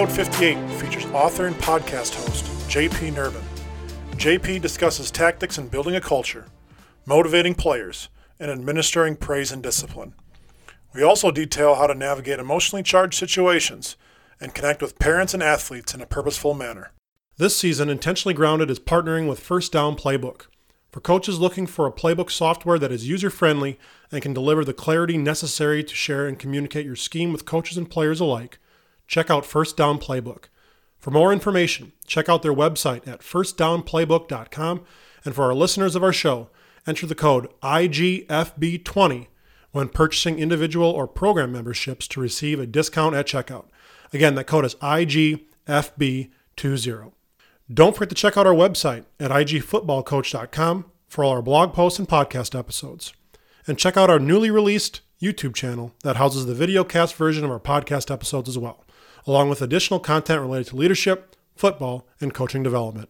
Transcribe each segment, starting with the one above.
Episode 58 features author and podcast host, JP Nerbun. JP discusses tactics in building a culture, motivating players, and administering praise and discipline. We also detail how to navigate emotionally charged situations and connect with parents and athletes in a purposeful manner. This season, Intentionally Grounded is partnering with First Down Playbook. For coaches looking for a playbook software that is user friendly and can deliver the clarity necessary to share and communicate your scheme with coaches and players alike, check out First Down Playbook. For more information, check out their website at firstdownplaybook.com. And for our listeners of our show, enter the code IGFB20 when purchasing individual or program memberships to receive a discount at checkout. Again, that code is IGFB20. Don't forget to check out our website at igfootballcoach.com for all our blog posts and podcast episodes. And check out our newly released YouTube channel that houses the video cast version of our podcast episodes as well, along with additional content related to leadership, football, and coaching development.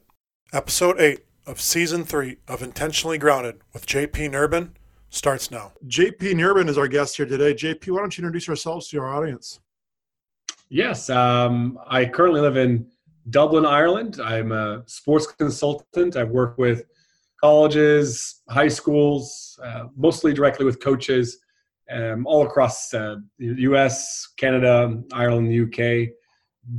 Episode 8 of Season 3 of Intentionally Grounded with JP Nerbun starts now. JP Nerbun is our guest here today. JP, why don't you introduce yourselves to our audience? Yes, um, I currently live in Dublin, Ireland. I'm a sports consultant. I've worked with colleges, high schools, uh, mostly directly with coaches um, all across uh, the US, Canada, Ireland, UK,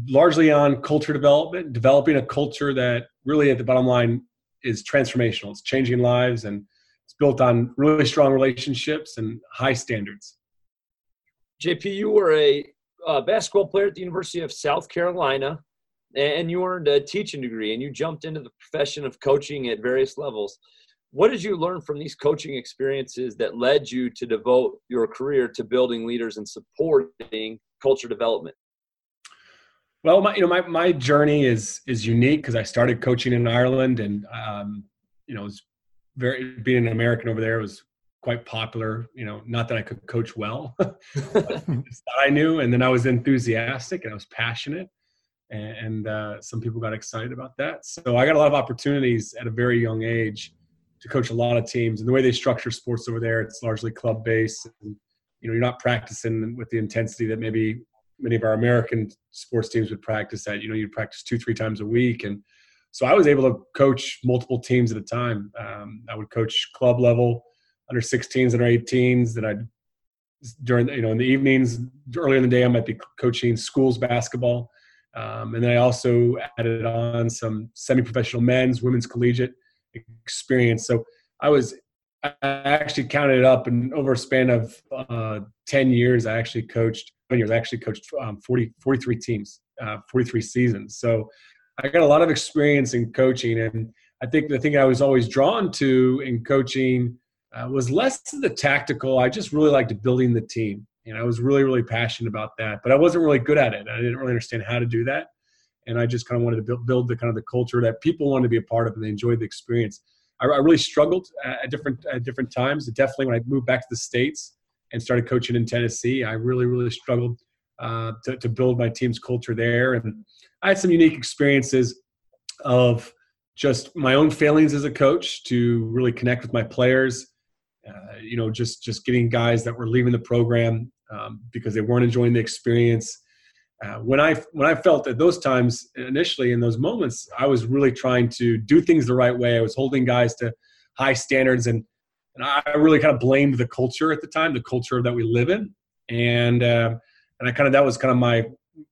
largely on culture development, developing a culture that really at the bottom line is transformational. It's changing lives and it's built on really strong relationships and high standards. JP, you were a uh, basketball player at the University of South Carolina and you earned a teaching degree and you jumped into the profession of coaching at various levels. What did you learn from these coaching experiences that led you to devote your career to building leaders and supporting culture development? Well, my, you know, my, my journey is is unique because I started coaching in Ireland, and um, you know, was very being an American over there was quite popular. You know, not that I could coach well, I knew, and then I was enthusiastic and I was passionate, and, uh, some people got excited about that. So I got a lot of opportunities at a very young age to coach a lot of teams. And the way they structure sports over there, it's largely club based. And, you know, you're not practicing with the intensity that maybe many of our American sports teams would practice at. You know, you'd practice two, three times a week, and so I was able to coach multiple teams at a time. Um, I would coach club level, under 16s, under 18s. Then I'd during you know in the evenings, earlier in the day, I might be coaching schools basketball. Um, and then I also added on some semi-professional men's, women's collegiate experience. So I was I actually counted it up, and over a span of uh, ten years, I actually coached. Years, I actually coached um, 40, 43 teams, uh, 43 seasons. So I got a lot of experience in coaching, and I think the thing I was always drawn to in coaching uh, was less the tactical. I just really liked building the team. And I was really, really passionate about that, but I wasn't really good at it. I didn't really understand how to do that. And I just kind of wanted to build, build the kind of the culture that people wanted to be a part of and they enjoyed the experience. I, I really struggled at different, at different times. Definitely when I moved back to the States and started coaching in Tennessee, I really, really struggled uh, to, to build my team's culture there. And I had some unique experiences of just my own failings as a coach to really connect with my players uh, you know, just just getting guys that were leaving the program um, because they weren't enjoying the experience. Uh, when I when I felt at those times initially in those moments, I was really trying to do things the right way. I was holding guys to high standards, and and I really kind of blamed the culture at the time, the culture that we live in, and uh, and I kind of that was kind of my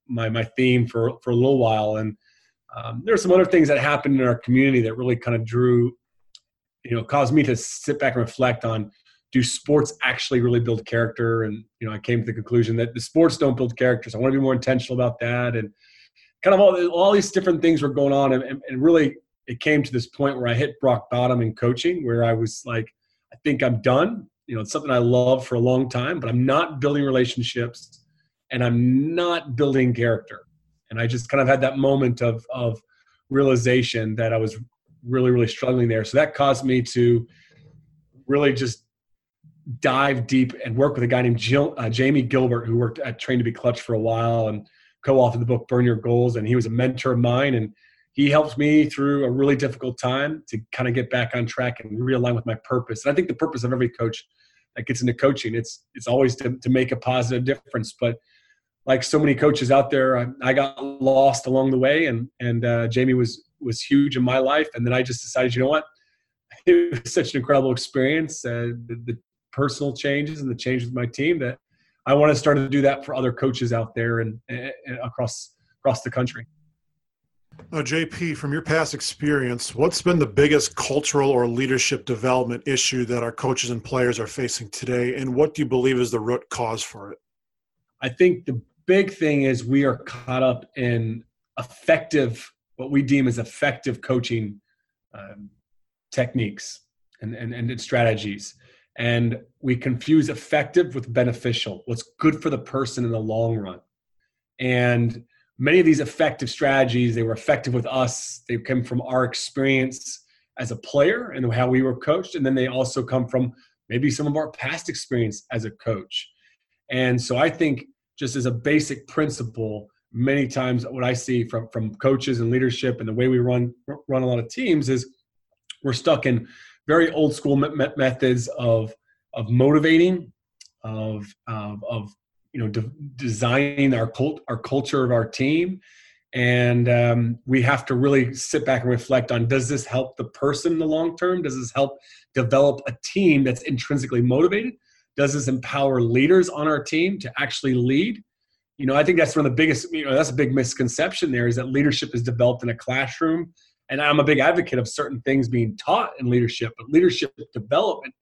my my theme for for a little while. And um, there are some other things that happened in our community that really kind of drew you know caused me to sit back and reflect on do sports actually really build character? And you know i came to the conclusion that the sports don't build characters i want to be more intentional about that. And kind of all, all these different things were going on and, and really it came to this point where i hit rock bottom in coaching where i was like i think i'm done. You know it's something i love for a long time but i'm not building relationships and i'm not building character. And i just kind of had that moment of of realization that i was really, really struggling there. So that caused me to really just dive deep and work with a guy named Jill, uh, Jamie Gilbert, who worked at Train to Be Clutch for a while and co-authored the book Burn Your Goals. And he was a mentor of mine, and he helped me through a really difficult time to kind of get back on track and realign with my purpose. And I think the purpose of every coach that gets into coaching. It's it's always to, to make a positive difference. But like so many coaches out there, I, I got lost along the way, and and uh, Jamie was was huge in my life. And then I just decided, you know what, it was such an incredible experience, uh, the, the personal changes and the change with my team that I want to start to do that for other coaches out there and, and across across the country. Now, JP, from your past experience, what's been the biggest cultural or leadership development issue that our coaches and players are facing today, and what do you believe is the root cause for it? I think the big thing is we are caught up in effective, what we deem as effective coaching um, techniques and, and, and strategies. And we confuse effective with beneficial, what's good for the person in the long run. And many of these effective strategies they were effective with us they come from our experience as a player and how we were coached and then they also come from maybe some of our past experience as a coach and so i think just as a basic principle many times what i see from from coaches and leadership and the way we run run a lot of teams is we're stuck in very old school methods of of motivating of of, of you know de- designing our cult our culture of our team. And um, we have to really sit back and reflect on does this help the person in the long term? Does this help develop a team that's intrinsically motivated? Does this empower leaders on our team to actually lead? You know i think that's one of the biggest you know that's a big misconception there is that leadership is developed in a classroom and i'm a big advocate of certain things being taught in leadership but leadership development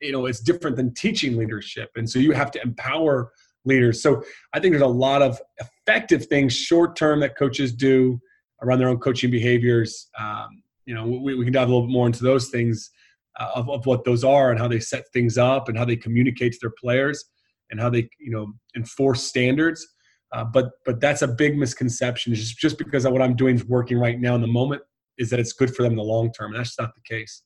you know is different than teaching leadership and so you have to empower leaders. So I think there's a lot of effective things short term that coaches do around their own coaching behaviors. Um, you know, we, we, can dive a little bit more into those things uh, of, of what those are and how they set things up and how they communicate to their players and how they, you know, enforce standards. Uh, but but that's a big misconception. Just just because of what I'm doing is working right now in the moment is that it's good for them in the long term. And that's not the case.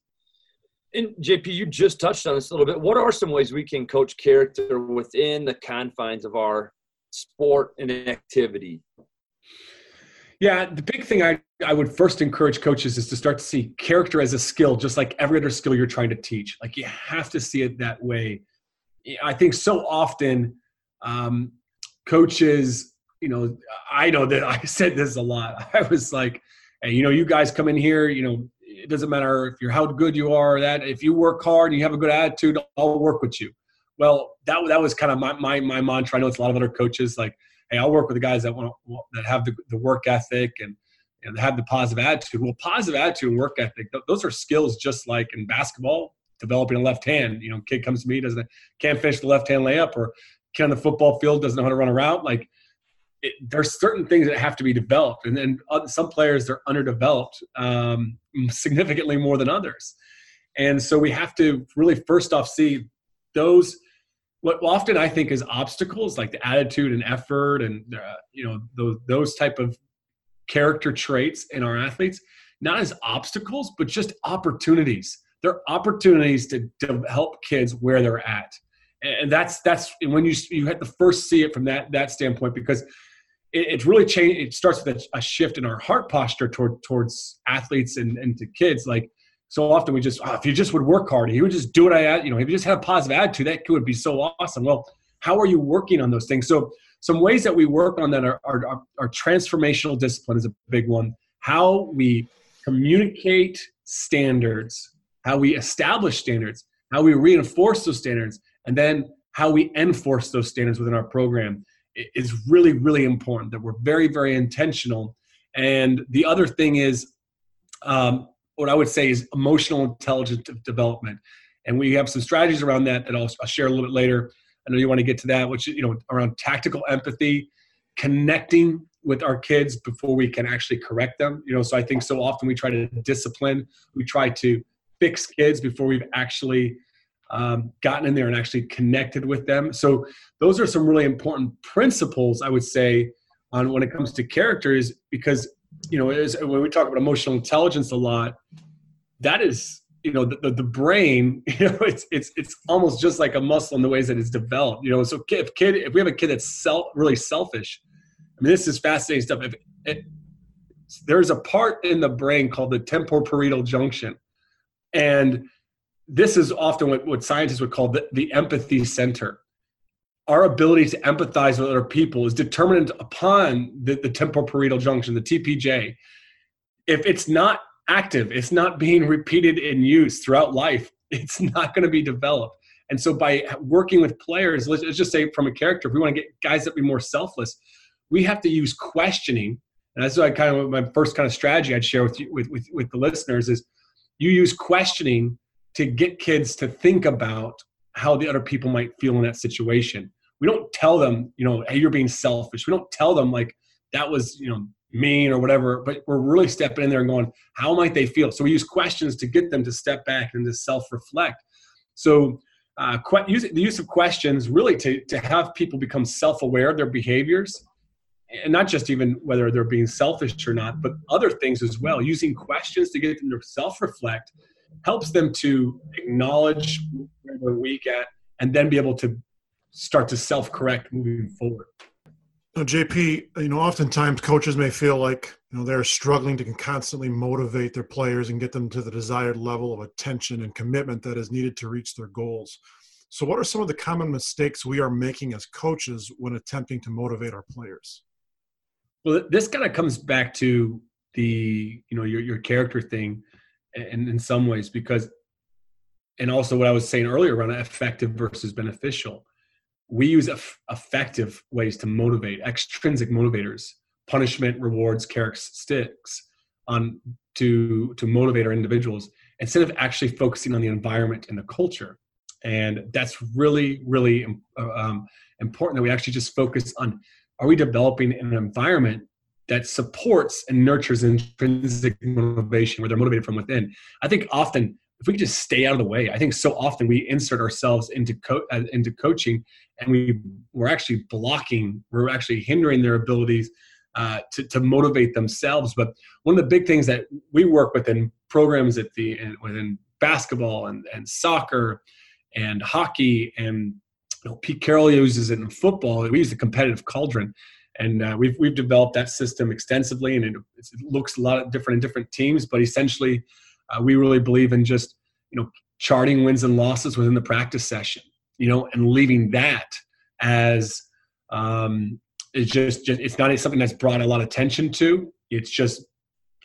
And JP, you just touched on this a little bit. What are some ways we can coach character within the confines of our sport and activity? Yeah, the big thing I, I would first encourage coaches is to start to see character as a skill, just like every other skill you're trying to teach. Like you have to see it that way. I think so often um, coaches, you know, I know that I said this a lot. I was like, hey, you know, you guys come in here, you know, it doesn't matter if you're how good you are that if you work hard and you have a good attitude i'll work with you. Well that, that was kind of my, my, my mantra. I know it's a lot of other coaches like hey i'll work with the guys that want that have the, the work ethic and and have the positive attitude. Well positive attitude and work ethic those are skills just like in basketball developing a left hand. You know kid comes to me doesn't can't finish the left hand layup or kid on the football field doesn't know how to run a route. Like it, there's certain things that have to be developed, and then some players they're underdeveloped um, significantly more than others, and so we have to really first off see those what often I think is obstacles like the attitude and effort and uh, you know those those type of character traits in our athletes not as obstacles but just opportunities. They're opportunities to, to help kids where they're at. And that's that's when you you have to first see it from that that standpoint because it, it's really changed. It starts with a, a, shift in our heart posture toward towards athletes and, and to kids. Like so often we just, oh, if you just would work hard, he would just do what I, you know, if you just had a positive attitude, that would be so awesome. Well, how are you working on those things? So some ways that we work on that are, are, are, are transformational discipline is a big one. How we communicate standards, how we establish standards, how we reinforce those standards, and then how we enforce those standards within our program is really really important that we're very very intentional. And the other thing is um, what i would say is emotional intelligence development. And we have some strategies around that that I'll, I'll share a little bit later. I know you want to get to that which you know around tactical empathy connecting with our kids before we can actually correct them. You know so i think so often we try to discipline we try to fix kids before we've actually um, gotten in there and actually connected with them. So those are some really important principles I would say on when it comes to characters because you know when we talk about emotional intelligence a lot, that is you know the, the, the, brain you know it's it's it's almost just like a muscle in the ways that it's developed you know. So if kid if we have a kid that's self really selfish i mean this is fascinating stuff. If it, there's a part in the brain called the temporoparietal junction. And this is often what, what scientists would call the, the empathy center. Our ability to empathize with other people is determined upon the, the temporal junction, the TPJ. If it's not active, it's not being repeated in use throughout life, it's not going to be developed. And so by working with players, let's, let's just say from a character, if we want to get guys that be more selfless, we have to use questioning. And that's why kind of my first kind of strategy I'd share with you with, with, with the listeners is you use questioning to get kids to think about how the other people might feel in that situation. We don't tell them, you know, hey, you're being selfish. We don't tell them like that was, you know, mean or whatever, but we're really stepping in there and going, how might they feel? So we use questions to get them to step back and to self-reflect. So uh, use, the use of questions really to, to have people become self-aware of their behaviors and not just even whether they're being selfish or not, but other things as well. Using questions to get them to self-reflect helps them to acknowledge where they're weak at and then be able to start to self-correct moving forward. Now, JP, you know, oftentimes coaches may feel like you know they're struggling to constantly motivate their players and get them to the desired level of attention and commitment that is needed to reach their goals. So, what are some of the common mistakes we are making as coaches when attempting to motivate our players? Well, this kind of comes back to the you know your your character thing, and in some ways because, and also what I was saying earlier around effective versus beneficial we use effective ways to motivate extrinsic motivators punishment rewards carrots sticks on to to motivate our individuals instead of actually focusing on the environment and the culture. And that's really really uh, um, important that we actually just focus on are we developing an environment that supports and nurtures intrinsic motivation where they're motivated from within i think often if we just stay out of the way, I think so often we insert ourselves into co- uh, into coaching, and we we're actually blocking, we're actually hindering their abilities uh, to to motivate themselves. But one of the big things that we work with in programs at the within basketball and and soccer and hockey and you know, Pete Carroll uses it in football. We use the competitive cauldron, and uh, we've we've developed that system extensively, and it, it looks a lot different in different teams. But essentially, uh, we really believe in just you know charting wins and losses within the practice session, you know, and leaving that as um, it's just, just it's not something that's brought a lot of attention to. It's just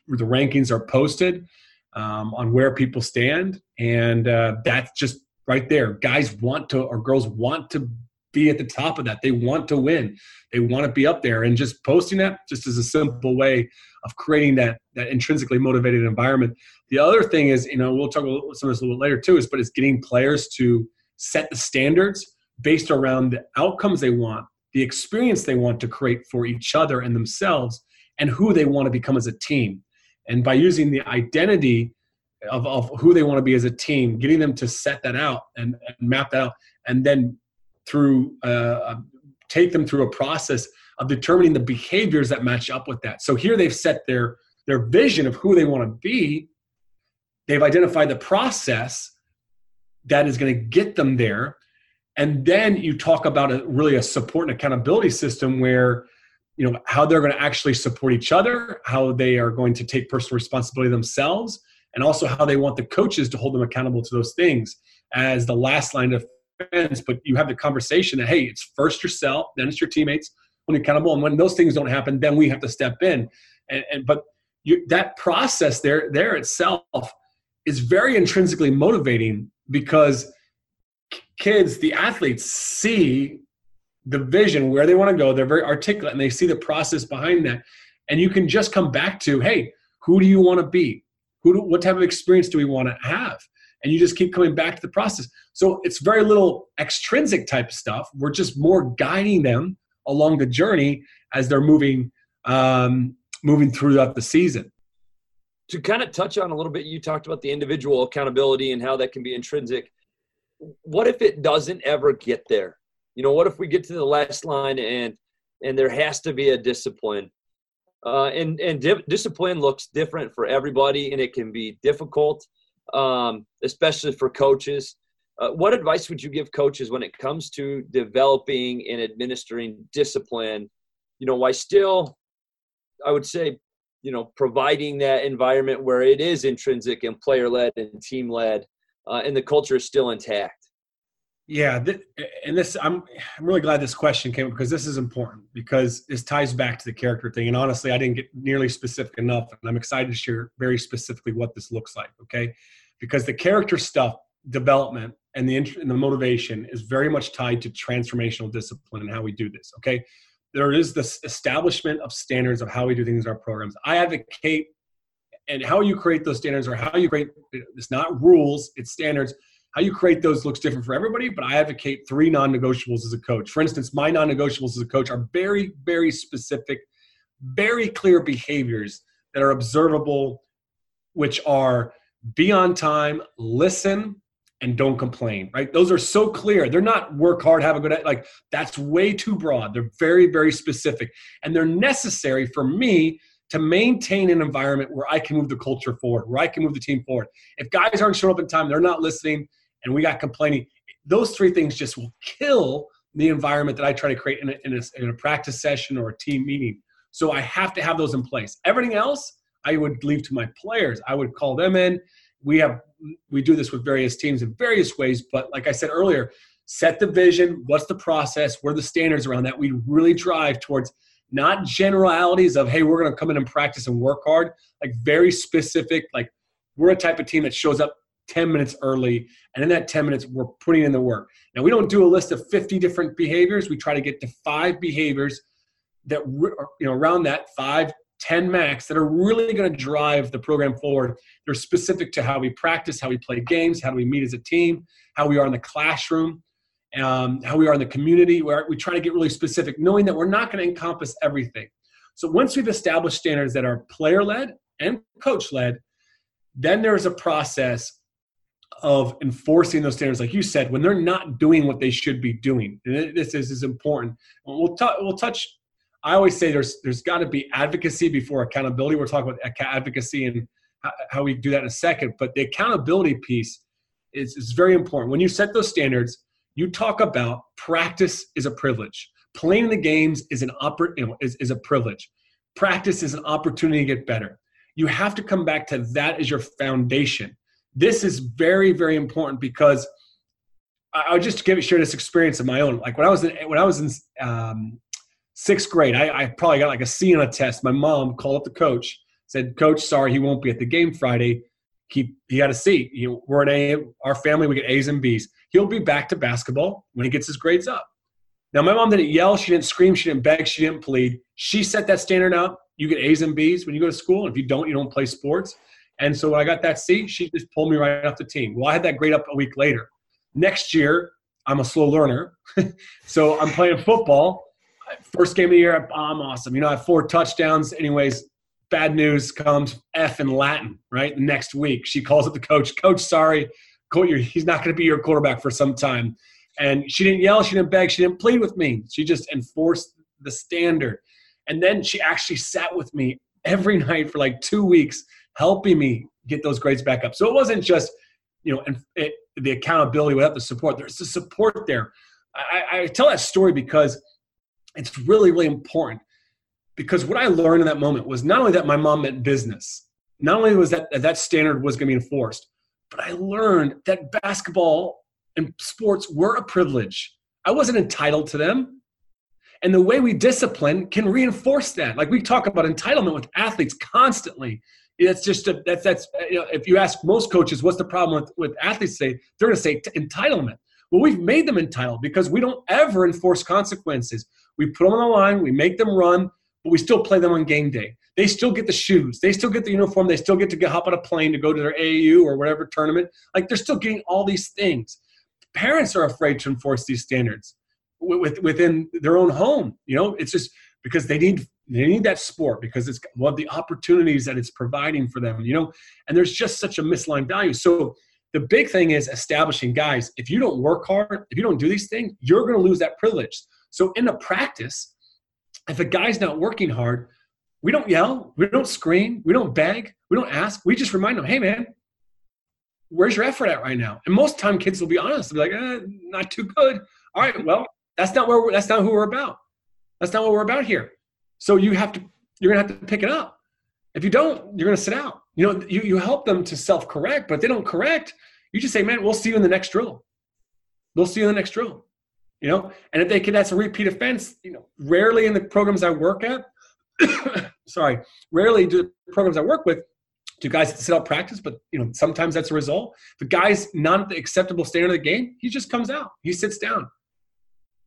the rankings are posted um, on where people stand, and uh, that's just right there. Guys want to or girls want to be at the top of that. They want to win. They want to be up there, and just posting that just is a simple way of creating that that intrinsically motivated environment. The other thing is, you know, we'll talk about some of this a little later too, is but it's getting players to set the standards based around the outcomes they want, the experience they want to create for each other and themselves, and who they want to become as a team. And by using the identity of, of who they want to be as a team, getting them to set that out and, and map that out, and then through uh, take them through a process of determining the behaviors that match up with that. So here they've set their their vision of who they want to be. They've identified the process that is going to get them there. And then you talk about a, really a support and accountability system where you know how they're going to actually support each other, how they are going to take personal responsibility themselves, and also how they want the coaches to hold them accountable to those things as the last line of defense. But you have the conversation that hey, it's first yourself, then it's your teammates, when accountable. And when those things don't happen, then we have to step in. And, and but you, that process there, there itself is very intrinsically motivating because kids, the athletes, see the vision where they want to go. They're very articulate and they see the process behind that. And you can just come back to, hey, who do you want to be? Who do, what type of experience do we want to have? And you just keep coming back to the process. So it's very little extrinsic type stuff. We're just more guiding them along the journey as they're moving um, moving throughout the season. To kind of touch on a little bit, you talked about the individual accountability and how that can be intrinsic. What if it doesn't ever get there? You know, what if we get to the last line and and there has to be a discipline? Uh, and and di- discipline looks different for everybody, and it can be difficult, um, especially for coaches. Uh, what advice would you give coaches when it comes to developing and administering discipline? You know, why still, I would say, you know, providing that environment where it is intrinsic and player led and team led. uh, and the culture is still intact? Yeah, th- and this I'm I'm really glad this question came because this is important because this ties back to the character thing. And honestly, I didn't get nearly specific enough, and I'm excited to share very specifically what this looks like. Okay, because the character stuff development and the and the motivation is very much tied to transformational discipline and how we do this. Okay, there is this establishment of standards of how we do things in our programs. I advocate and how you create those standards or how you create it's not rules, it's standards how you create those looks different for everybody, but I advocate three non negotiables as a coach. For instance, my non negotiables as a coach are very, very specific, very clear behaviors that are observable, which are be on time, listen, and don't complain, right? Those are so clear. They're not work hard, have a good, like, that's way too broad. They're very, very specific. And they're necessary for me to maintain an environment where I can move the culture forward, where I can move the team forward. If guys aren't showing up in time, they're not listening, and we got complaining. Those three things just will kill the environment that I try to create in a, in a, in a practice session or a team meeting. So I have to have those in place. Everything else, I would leave to my players. I would call them in. We have we do this with various teams in various ways, but like I said earlier, set the vision. What's the process? What are the standards around that? We really drive towards not generalities of hey, we're going to come in and practice and work hard. Like very specific. Like we're a type of team that shows up 10 minutes early. And in that 10 minutes, we're putting in the work. Now, we don't do a list of 50 different behaviors. We try to get to five behaviors that, you know, around that five, 10 max that are really going to drive the program forward. They're specific to how we practice, how we play games, how do we meet as a team, how we are in the classroom, um, how we are in the community, where we try to get really specific, knowing that we're not going to encompass everything. So once we've established standards that are player led and coach led, then there's a process of enforcing those standards, like you said, when they're not doing what they should be doing. And this is, is important. We'll, t- we'll touch. I always say there's there's got to be advocacy before accountability. We're talking about advocacy and how we do that in a second. But the accountability piece is, is very important. When you set those standards, you talk about practice is a privilege. Playing the games is an oppor- is, is a privilege. Practice is an opportunity to get better. You have to come back to that as your foundation this is very very important because I'll just give share this experience of my own. Like when I was in when I was in um, sixth grade, I, I, probably got like a C on a test. My mom called up the coach, said, "Coach, sorry, he won't be at the game Friday. He he got a C. You know, we're an A. Our family we get A's and B's. He'll be back to basketball when he gets his grades up." Now, my mom didn't yell, she didn't scream, she didn't beg, she didn't plead. She set that standard out. You get A's and B's when you go to school. If you don't, you don't play sports. And so when I got that seat, she just pulled me right off the team. Well, I had that grade up a week later. Next year, I'm a slow learner. so I'm playing football. First game of the year, I'm awesome. You know, I have four touchdowns. Anyways, bad news comes F in Latin, right? Next week, she calls up the coach. Coach, sorry, he's not going to be your quarterback for some time. And she didn't yell, she didn't beg, she didn't plead with me. She just enforced the standard. And then she actually sat with me every night for like two weeks helping me get those grades back up. So it wasn't just, you know, and it, the accountability without the support. There's the support there. I, I tell that story because it's really, really important. Because what I learned in that moment was not only that my mom meant business, not only was that that standard was going to be enforced, but I learned that basketball and sports were a privilege. I wasn't entitled to them. And the way we discipline can reinforce that. Like we talk about entitlement with athletes constantly. It's just a, that's that's you know, if you ask most coaches what's the problem with, with athletes say they're going to say entitlement. Well, we've made them entitled because we don't ever enforce consequences. We put them on the line, we make them run, but we still play them on game day. They still get the shoes, they still get the uniform, they still get to get, hop on a plane to go to their AAU or whatever tournament. Like they're still getting all these things. Parents are afraid to enforce these standards within their own home. You know, it's just because they need they need that sport because it's one of the opportunities that it's providing for them. You know, and there's just such a misaligned value. So the big thing is establishing guys. If you don't work hard, if you don't do these things, you're going to lose that privilege. So in a practice, if a guy's not working hard, we don't yell, we don't scream, we don't beg, we don't ask. We just remind them, hey man, where's your effort at right now? And most time kids will be honest. They'll be like, eh, not too good. All right, well, that's not where that's not who we're about. That's not what we're about here. So you have to, you're gonna have to pick it up. If you don't, you're gonna sit out. You know, you, you help them to self-correct, but they don't correct. you just say, man, we'll see you in the next drill. We'll see you in the next drill. You know, and if they can, that's a repeat offense. You know, rarely in the programs I work at, sorry, rarely do programs I work with do guys sit out practice, but you know sometimes that's a result. The guy's not the acceptable standard of the game, he just comes out. He sits down.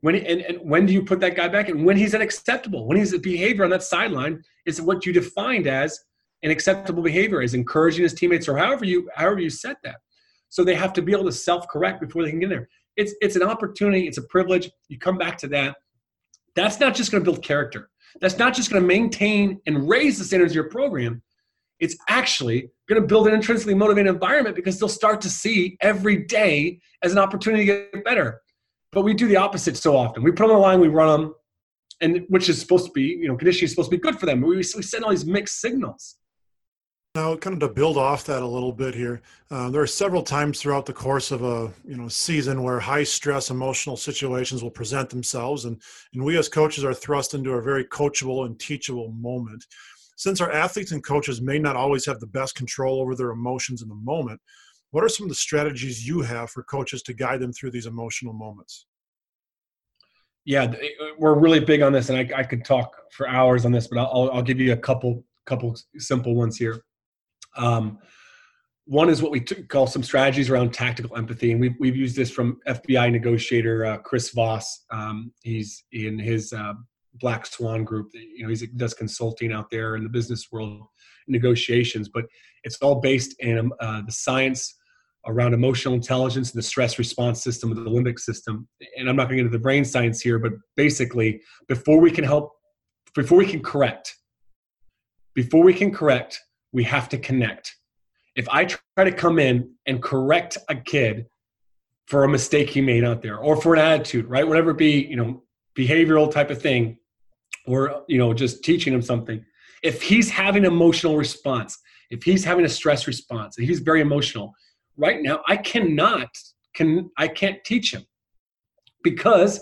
When he, and, and when do you put that guy back? And when he's unacceptable, when he's a behavior on that sideline is what you defined as an acceptable behavior, is encouraging his teammates or however you however you set that. So they have to be able to self-correct before they can get there. It's it's an opportunity, it's a privilege. You come back to that. That's not just going to build character. That's not just going to maintain and raise the standards of your program. It's actually going to build an intrinsically motivated environment because they'll start to see every day as an opportunity to get better. But we do the opposite so often. We put them on the line, we run them, and which is supposed to be, you know, conditioning is supposed to be good for them. We, we send all these mixed signals. Now, kind of to build off that a little bit here, uh, there are several times throughout the course of a you know season where high stress emotional situations will present themselves, and and we as coaches are thrust into a very coachable and teachable moment. Since our athletes and coaches may not always have the best control over their emotions in the moment, what are some of the strategies you have for coaches to guide them through these emotional moments? Yeah, uh, we're really big on this, and I, I could talk for hours on this, but I'll, I'll give you a couple couple simple ones here. Um, one is what we t- call some strategies around tactical empathy, and we've, we've used this from FBI negotiator uh, Chris Voss. Um, he's in his uh, Black Swan Group. You know, he does consulting out there in the business world, negotiations, but it's all based in uh, the science around emotional intelligence and the stress response system of the limbic system. And I'm not going to get into the brain science here, but basically, before we can help, before we can correct, before we can correct, we have to connect. If I try to come in and correct a kid for a mistake he made out there or for an attitude, right? Whatever it be, you know, behavioral type of thing, or, you know, just teaching him something. If he's having an emotional response, if he's having a stress response, he's very emotional, right now, I cannot, can I can't teach him because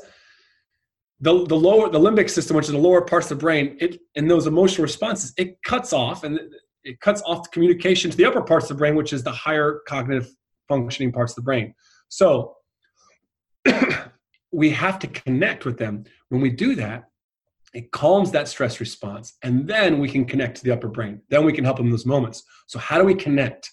the, the lower the limbic system, which is the lower parts of the brain, it in those emotional responses, it cuts off and it cuts off communication to the upper parts of the brain, which is the higher cognitive functioning parts of the brain. So we have to connect with them. When we do that, it calms that stress response, and then we can connect to the upper brain. Then we can help them in those moments. So how do we connect?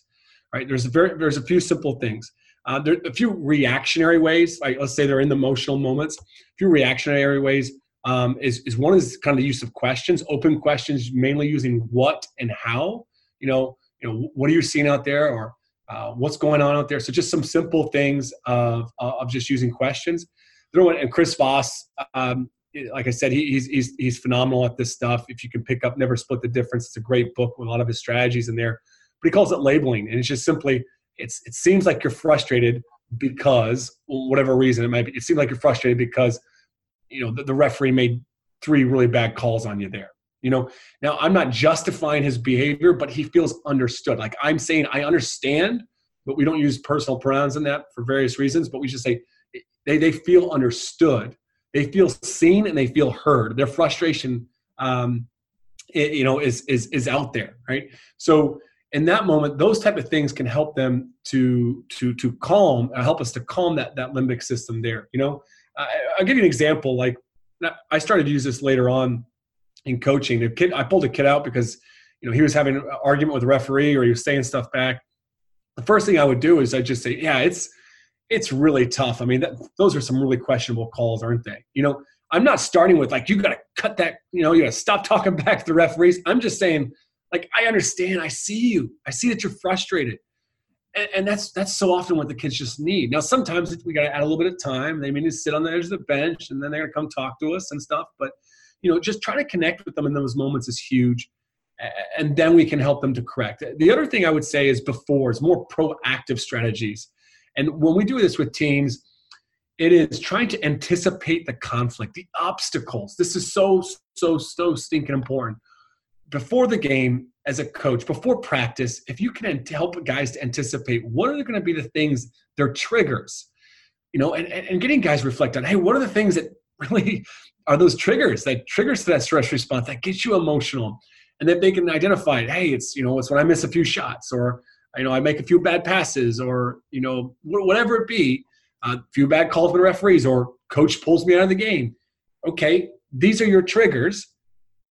Right? There's a very there's a few simple things. Uh, there a few reactionary ways. Like let's say they're in the emotional moments. A few reactionary ways um, is, is one is kind of the use of questions, open questions, mainly using what and how. You know, you know, what are you seeing out there, or uh, what's going on out there? So just some simple things of of just using questions. And Chris Voss, um, like I said, he, he's he's he's phenomenal at this stuff. If you can pick up "Never Split the Difference," it's a great book with a lot of his strategies in there. But he calls it labeling, and it's just simply it's it seems like you're frustrated because whatever reason it might be. It seems like you're frustrated because you know the, the referee made three really bad calls on you there you know? Now i'm not justifying his behavior but he feels understood. Like i'm saying i understand but we don't use personal pronouns in that for various reasons but we just say they, they feel understood. They feel seen and they feel heard. Their frustration um, it, you know is is is out there right? So in that moment those type of things can help them to to to calm uh, help us to calm that that limbic system there you know I'll give you an example. Like I started to use this later on in coaching. A kid, I pulled a kid out because you know he was having an argument with a referee or he was saying stuff back. The first thing I would do is I just say, "Yeah, it's it's really tough. I mean, that, those are some really questionable calls, aren't they? You know, I'm not starting with like you got to cut that. You know, you got to stop talking back to the referees. I'm just saying, like, I understand. I see you. I see that you're frustrated and, and, that's that's so often what the kids just need. Now, sometimes we got to add a little bit of time. They may need to sit on the edge of the bench, and then they're gonna come talk to us and stuff. But you know, just trying to connect with them in those moments is huge, and then we can help them to correct. The other thing I would say is before is more proactive strategies, and when we do this with teams. It is trying to anticipate the conflict, the obstacles. This is so, so, so stinking important. Before the game, as a coach before practice if you can help guys to anticipate what are going to be the things their triggers you know and, and getting guys reflect on hey what are the things that really are those triggers that triggers to that stress response that gets you emotional and that they can identify it hey it's you know it's when i miss a few shots or you know, I make a few bad passes or, you know, whatever it be, a few bad calls with referees or coach pulls me out of the game. Okay, these are your triggers.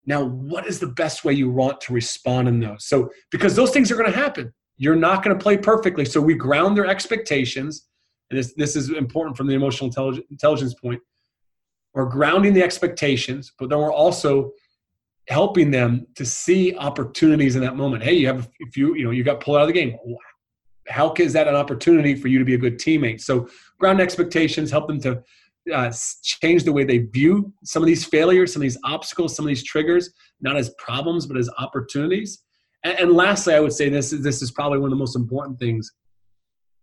Now, what is the best way you want to respond in those? So, because those things are going to happen, you're not going to play perfectly. So, we ground their expectations. And this, this is important from the emotional intelligence point. We're grounding the expectations, but then we're also helping them to see opportunities in that moment. Hey, you have a few, you know, you got pulled out of the game. How is that an opportunity for you to be a good teammate? So ground expectations, help them to uh, change the way they view some of these failures, some of these obstacles, some of these triggers, not as problems but as opportunities. And, and lastly, I would say this is this is probably one of the most important things.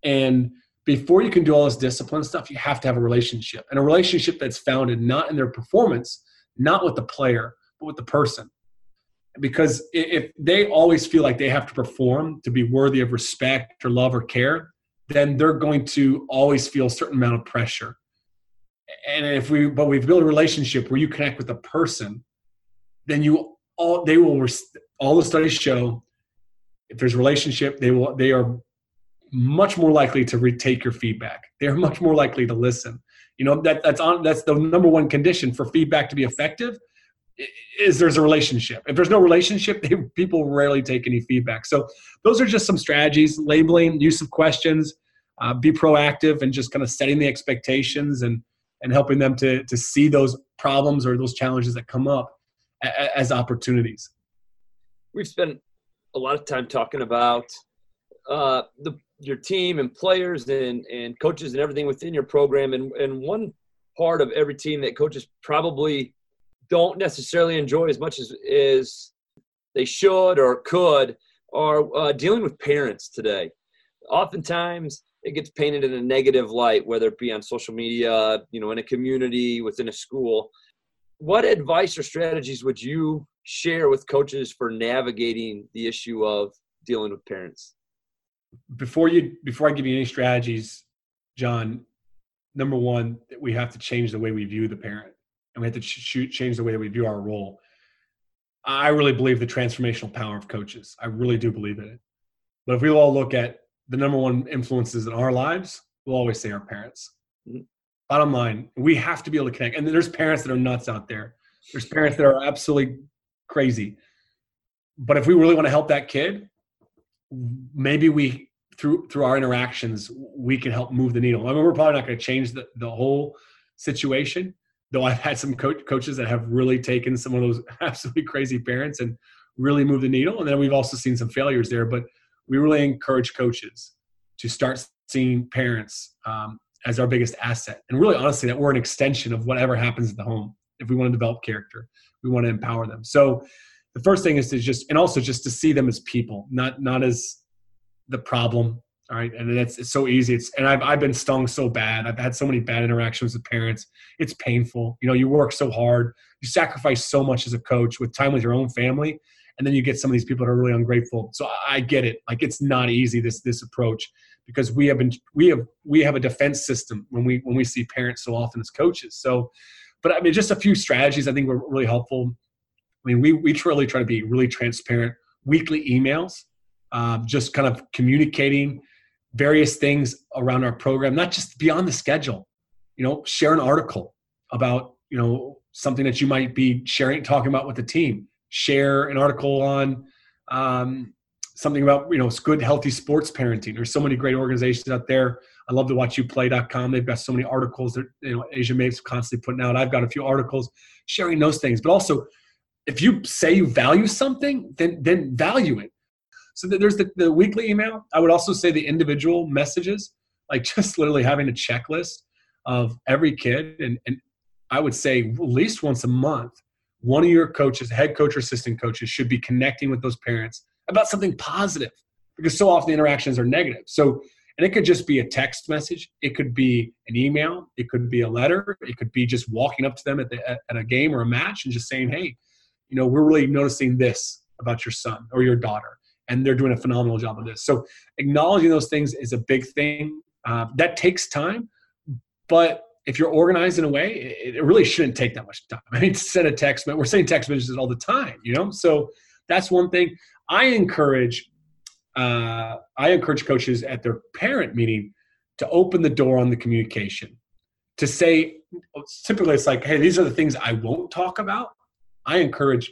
And before you can do all this discipline stuff, you have to have a relationship, and a relationship that's founded not in their performance, not with the player, but with the person. Because if they always feel like they have to perform to be worthy of respect or love or care, then they're going to always feel a certain amount of pressure. And if we, but we've built a relationship where you connect with the person, then you all they will all the studies show if there's relationship they will they are much more likely to retake your feedback they're much more likely to listen you know that that's on that's the number one condition for feedback to be effective is there's a relationship. If there's no relationship, they, people rarely take any feedback. So those are just some strategies: labeling, use of questions, uh, be proactive, and just kind of setting the expectations and and helping them to to see those problems or those challenges that come up as opportunities. We've spent a lot of time talking about uh, the your team and players and and coaches and everything within your program, and and one part of every team that coaches probably don't necessarily enjoy as much as, as they should or could are uh, dealing with parents today. Oftentimes, it gets painted in a negative light, whether it be on social media, you know, in a community, within a school. What advice or strategies would you share with coaches for navigating the issue of dealing with parents? Before you, before I give you any strategies, John, number one, we have to change the way we view the parent and we have to ch- change the way that we view our role. I really believe the transformational power of coaches. I really do believe in it. But if we all look at the number one influences in our lives, we'll always say our parents. Mm-hmm. Bottom line, we have to be able to connect. And there's parents that are nuts out there. There's parents that are absolutely crazy. But if we really want to help that kid, maybe we through through our interactions we can help move the needle. I mean, we're probably not going to change the, the whole situation, though I've had some co- coaches that have really taken some of those absolutely crazy parents and really moved the needle. And then we've also seen some failures there, but we really encourage coaches to start seeing parents um, as our biggest asset. And really, honestly, that we're an extension of whatever happens at the home. If we want to develop character, we want to empower them. So the first thing is to just, and also just to see them as people, not not as the problem, all right. And it's, it's so easy. It's, and I've, I've been stung so bad. I've had so many bad interactions with parents. It's painful. You know, you work so hard, you sacrifice so much as a coach with time with your own family. And then you get some of these people that are really ungrateful. So I get it. Like it's not easy, this, this approach because we have been, we have, we have a defense system when we, when we see parents so often as coaches. So, but I mean, just a few strategies I think were really helpful. I mean, we, we truly try to be really transparent weekly emails, uh, just kind of communicating various things around our program, not just beyond the schedule. You know, share an article about, you know, something that you might be sharing, talking about with the team. Share an article on um, something about, you know, good, healthy sports parenting. There's so many great organizations out there. I love to watch you play.com. They've got so many articles that, you know, Asia Mape's constantly putting out. I've got a few articles sharing those things, but also if you say you value something, then, then value it so there's the, the weekly email. I would also say the individual messages, like just literally having a checklist of every kid. And, and I would say at least once a month, one of your coaches, head coach or assistant coaches, should be connecting with those parents about something positive because so often the interactions are negative. So, and it could just be a text message, it could be an email, it could be a letter, it could be just walking up to them at, the, at, a game or a match and just saying, hey, you know, we're really noticing this about your son or your daughter and they're doing a phenomenal job of this. So acknowledging those things is a big thing. Uh, that takes time, but if you're organized in a way, it, it, really shouldn't take that much time. I mean, send a text, but we're sending text messages all the time, you know. So that's one thing. I encourage uh, I encourage coaches at their parent meeting to open the door on the communication, to say, typically it's like, hey, these are the things I won't talk about. I encourage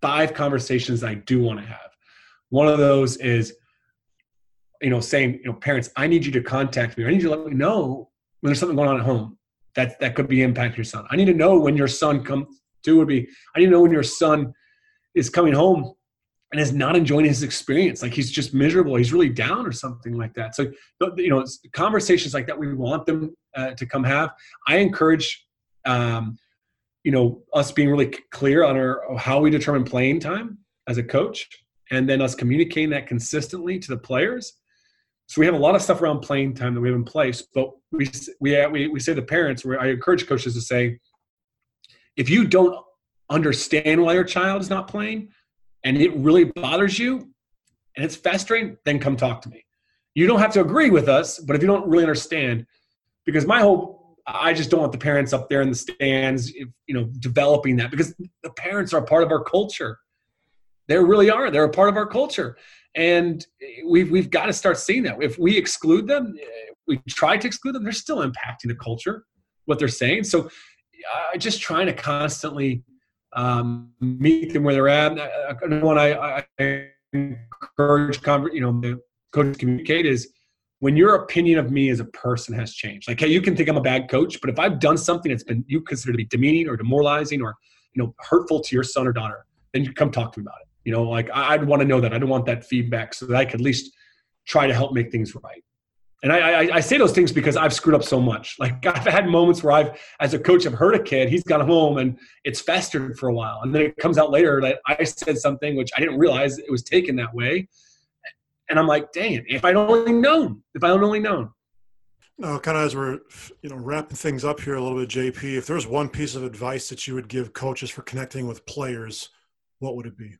five conversations I do want to have. One of those is, you know, saying, you know, parents, I need you to contact me. I need you to let me know when there's something going on at home that that could be impacting your son. I need to know when your son comes. Two would be, I need to know when your son is coming home and is not enjoying his experience like he's just miserable he's really down or something like that so you know conversations like that we want them uh, to come have i encourage um, you know us being really clear on our how we determine playing time as a coach and then us communicating that consistently to the players so we have a lot of stuff around playing time that we have in place but we we uh, we, we say to parents i encourage coaches to say if you don't understand why your child is not playing and it really bothers you and it's festering, then come talk to me. You don't have to agree with us, but if you don't really understand, because my whole, I just don't want the parents up there in the stands, you know, developing that because the parents are part of our culture. They really are. They're a part of our culture, and we've we've got to start seeing that. If we exclude them, we try to exclude them, they're still impacting the culture, what they're saying. So, uh, just trying to constantly um, meet them where they're at. What I, I encourage, you know, the coaches communicate is when your opinion of me as a person has changed. Like, hey, you can think I'm a bad coach, but if I've done something that's been you consider to be demeaning or demoralizing or you know hurtful to your son or daughter, then you come talk to me about it. You know, like I'd want to know that. I don't want that feedback so that I could at least try to help make things right. And I, I, I, say those things because I've screwed up so much. Like I've had moments where I've, as a coach, I've hurt a kid. He's gone home and it's festered for a while, and then it comes out later that I said something which I didn't realize it was taken that way. And I'm like, dang! If I'd only known, if I'd only known. Now, kind of as we're you know wrapping things up here a little bit, JP, if there was one piece of advice that you would give coaches for connecting with players, what would it be?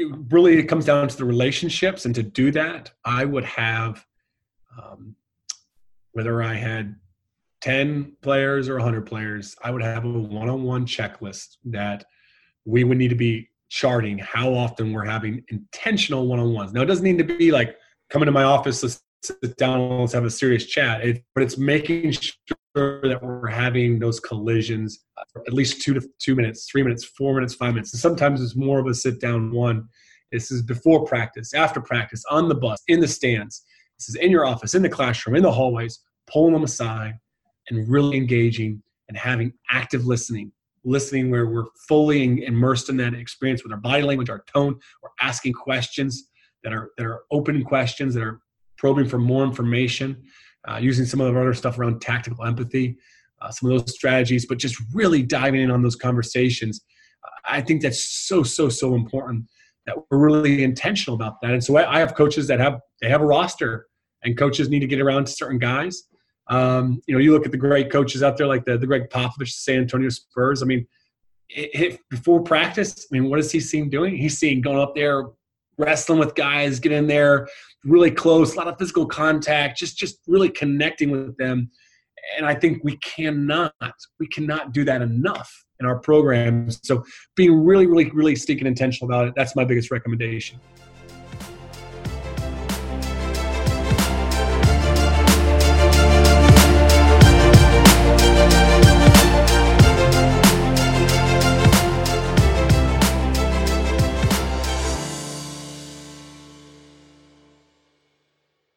It really it comes down to the relationships, and to do that, I would have um, whether I had 10 players or 100 players, I would have a one on one checklist that we would need to be charting how often we're having intentional one on ones. Now, it doesn't need to be like come into my office, let's sit down, let's have a serious chat, it, but it's making sure that we're having those collisions uh, at least two to two minutes, three minutes, four minutes, five minutes. And sometimes it's more of a sit down one. This is before practice, after practice, on the bus, in the stands this is in your office, in the classroom, in the hallways, pulling them aside and really engaging and having active listening. Listening where we're fully immersed in that experience with our body language, our tone. We're asking questions that are that are open questions that are probing for more information. Uh, using some of the other stuff around tactical empathy, uh, some of those strategies, but just really diving in on those conversations. I think that's so so so important that we're really intentional about that. And so I have coaches that have they have a roster and coaches need to get around to certain guys. Um, you know, you look at the great coaches out there like the, the Gregg Popovich, San Antonio Spurs. I mean, it, it, before practice, I mean, what is he seeing doing? He's seeing going up there, wrestling with guys, get in there really close, a lot of physical contact, just just really connecting with them. And I think we cannot, we cannot do that enough in our programs. So being really, really, really sticking intentional about it, that's my biggest recommendation.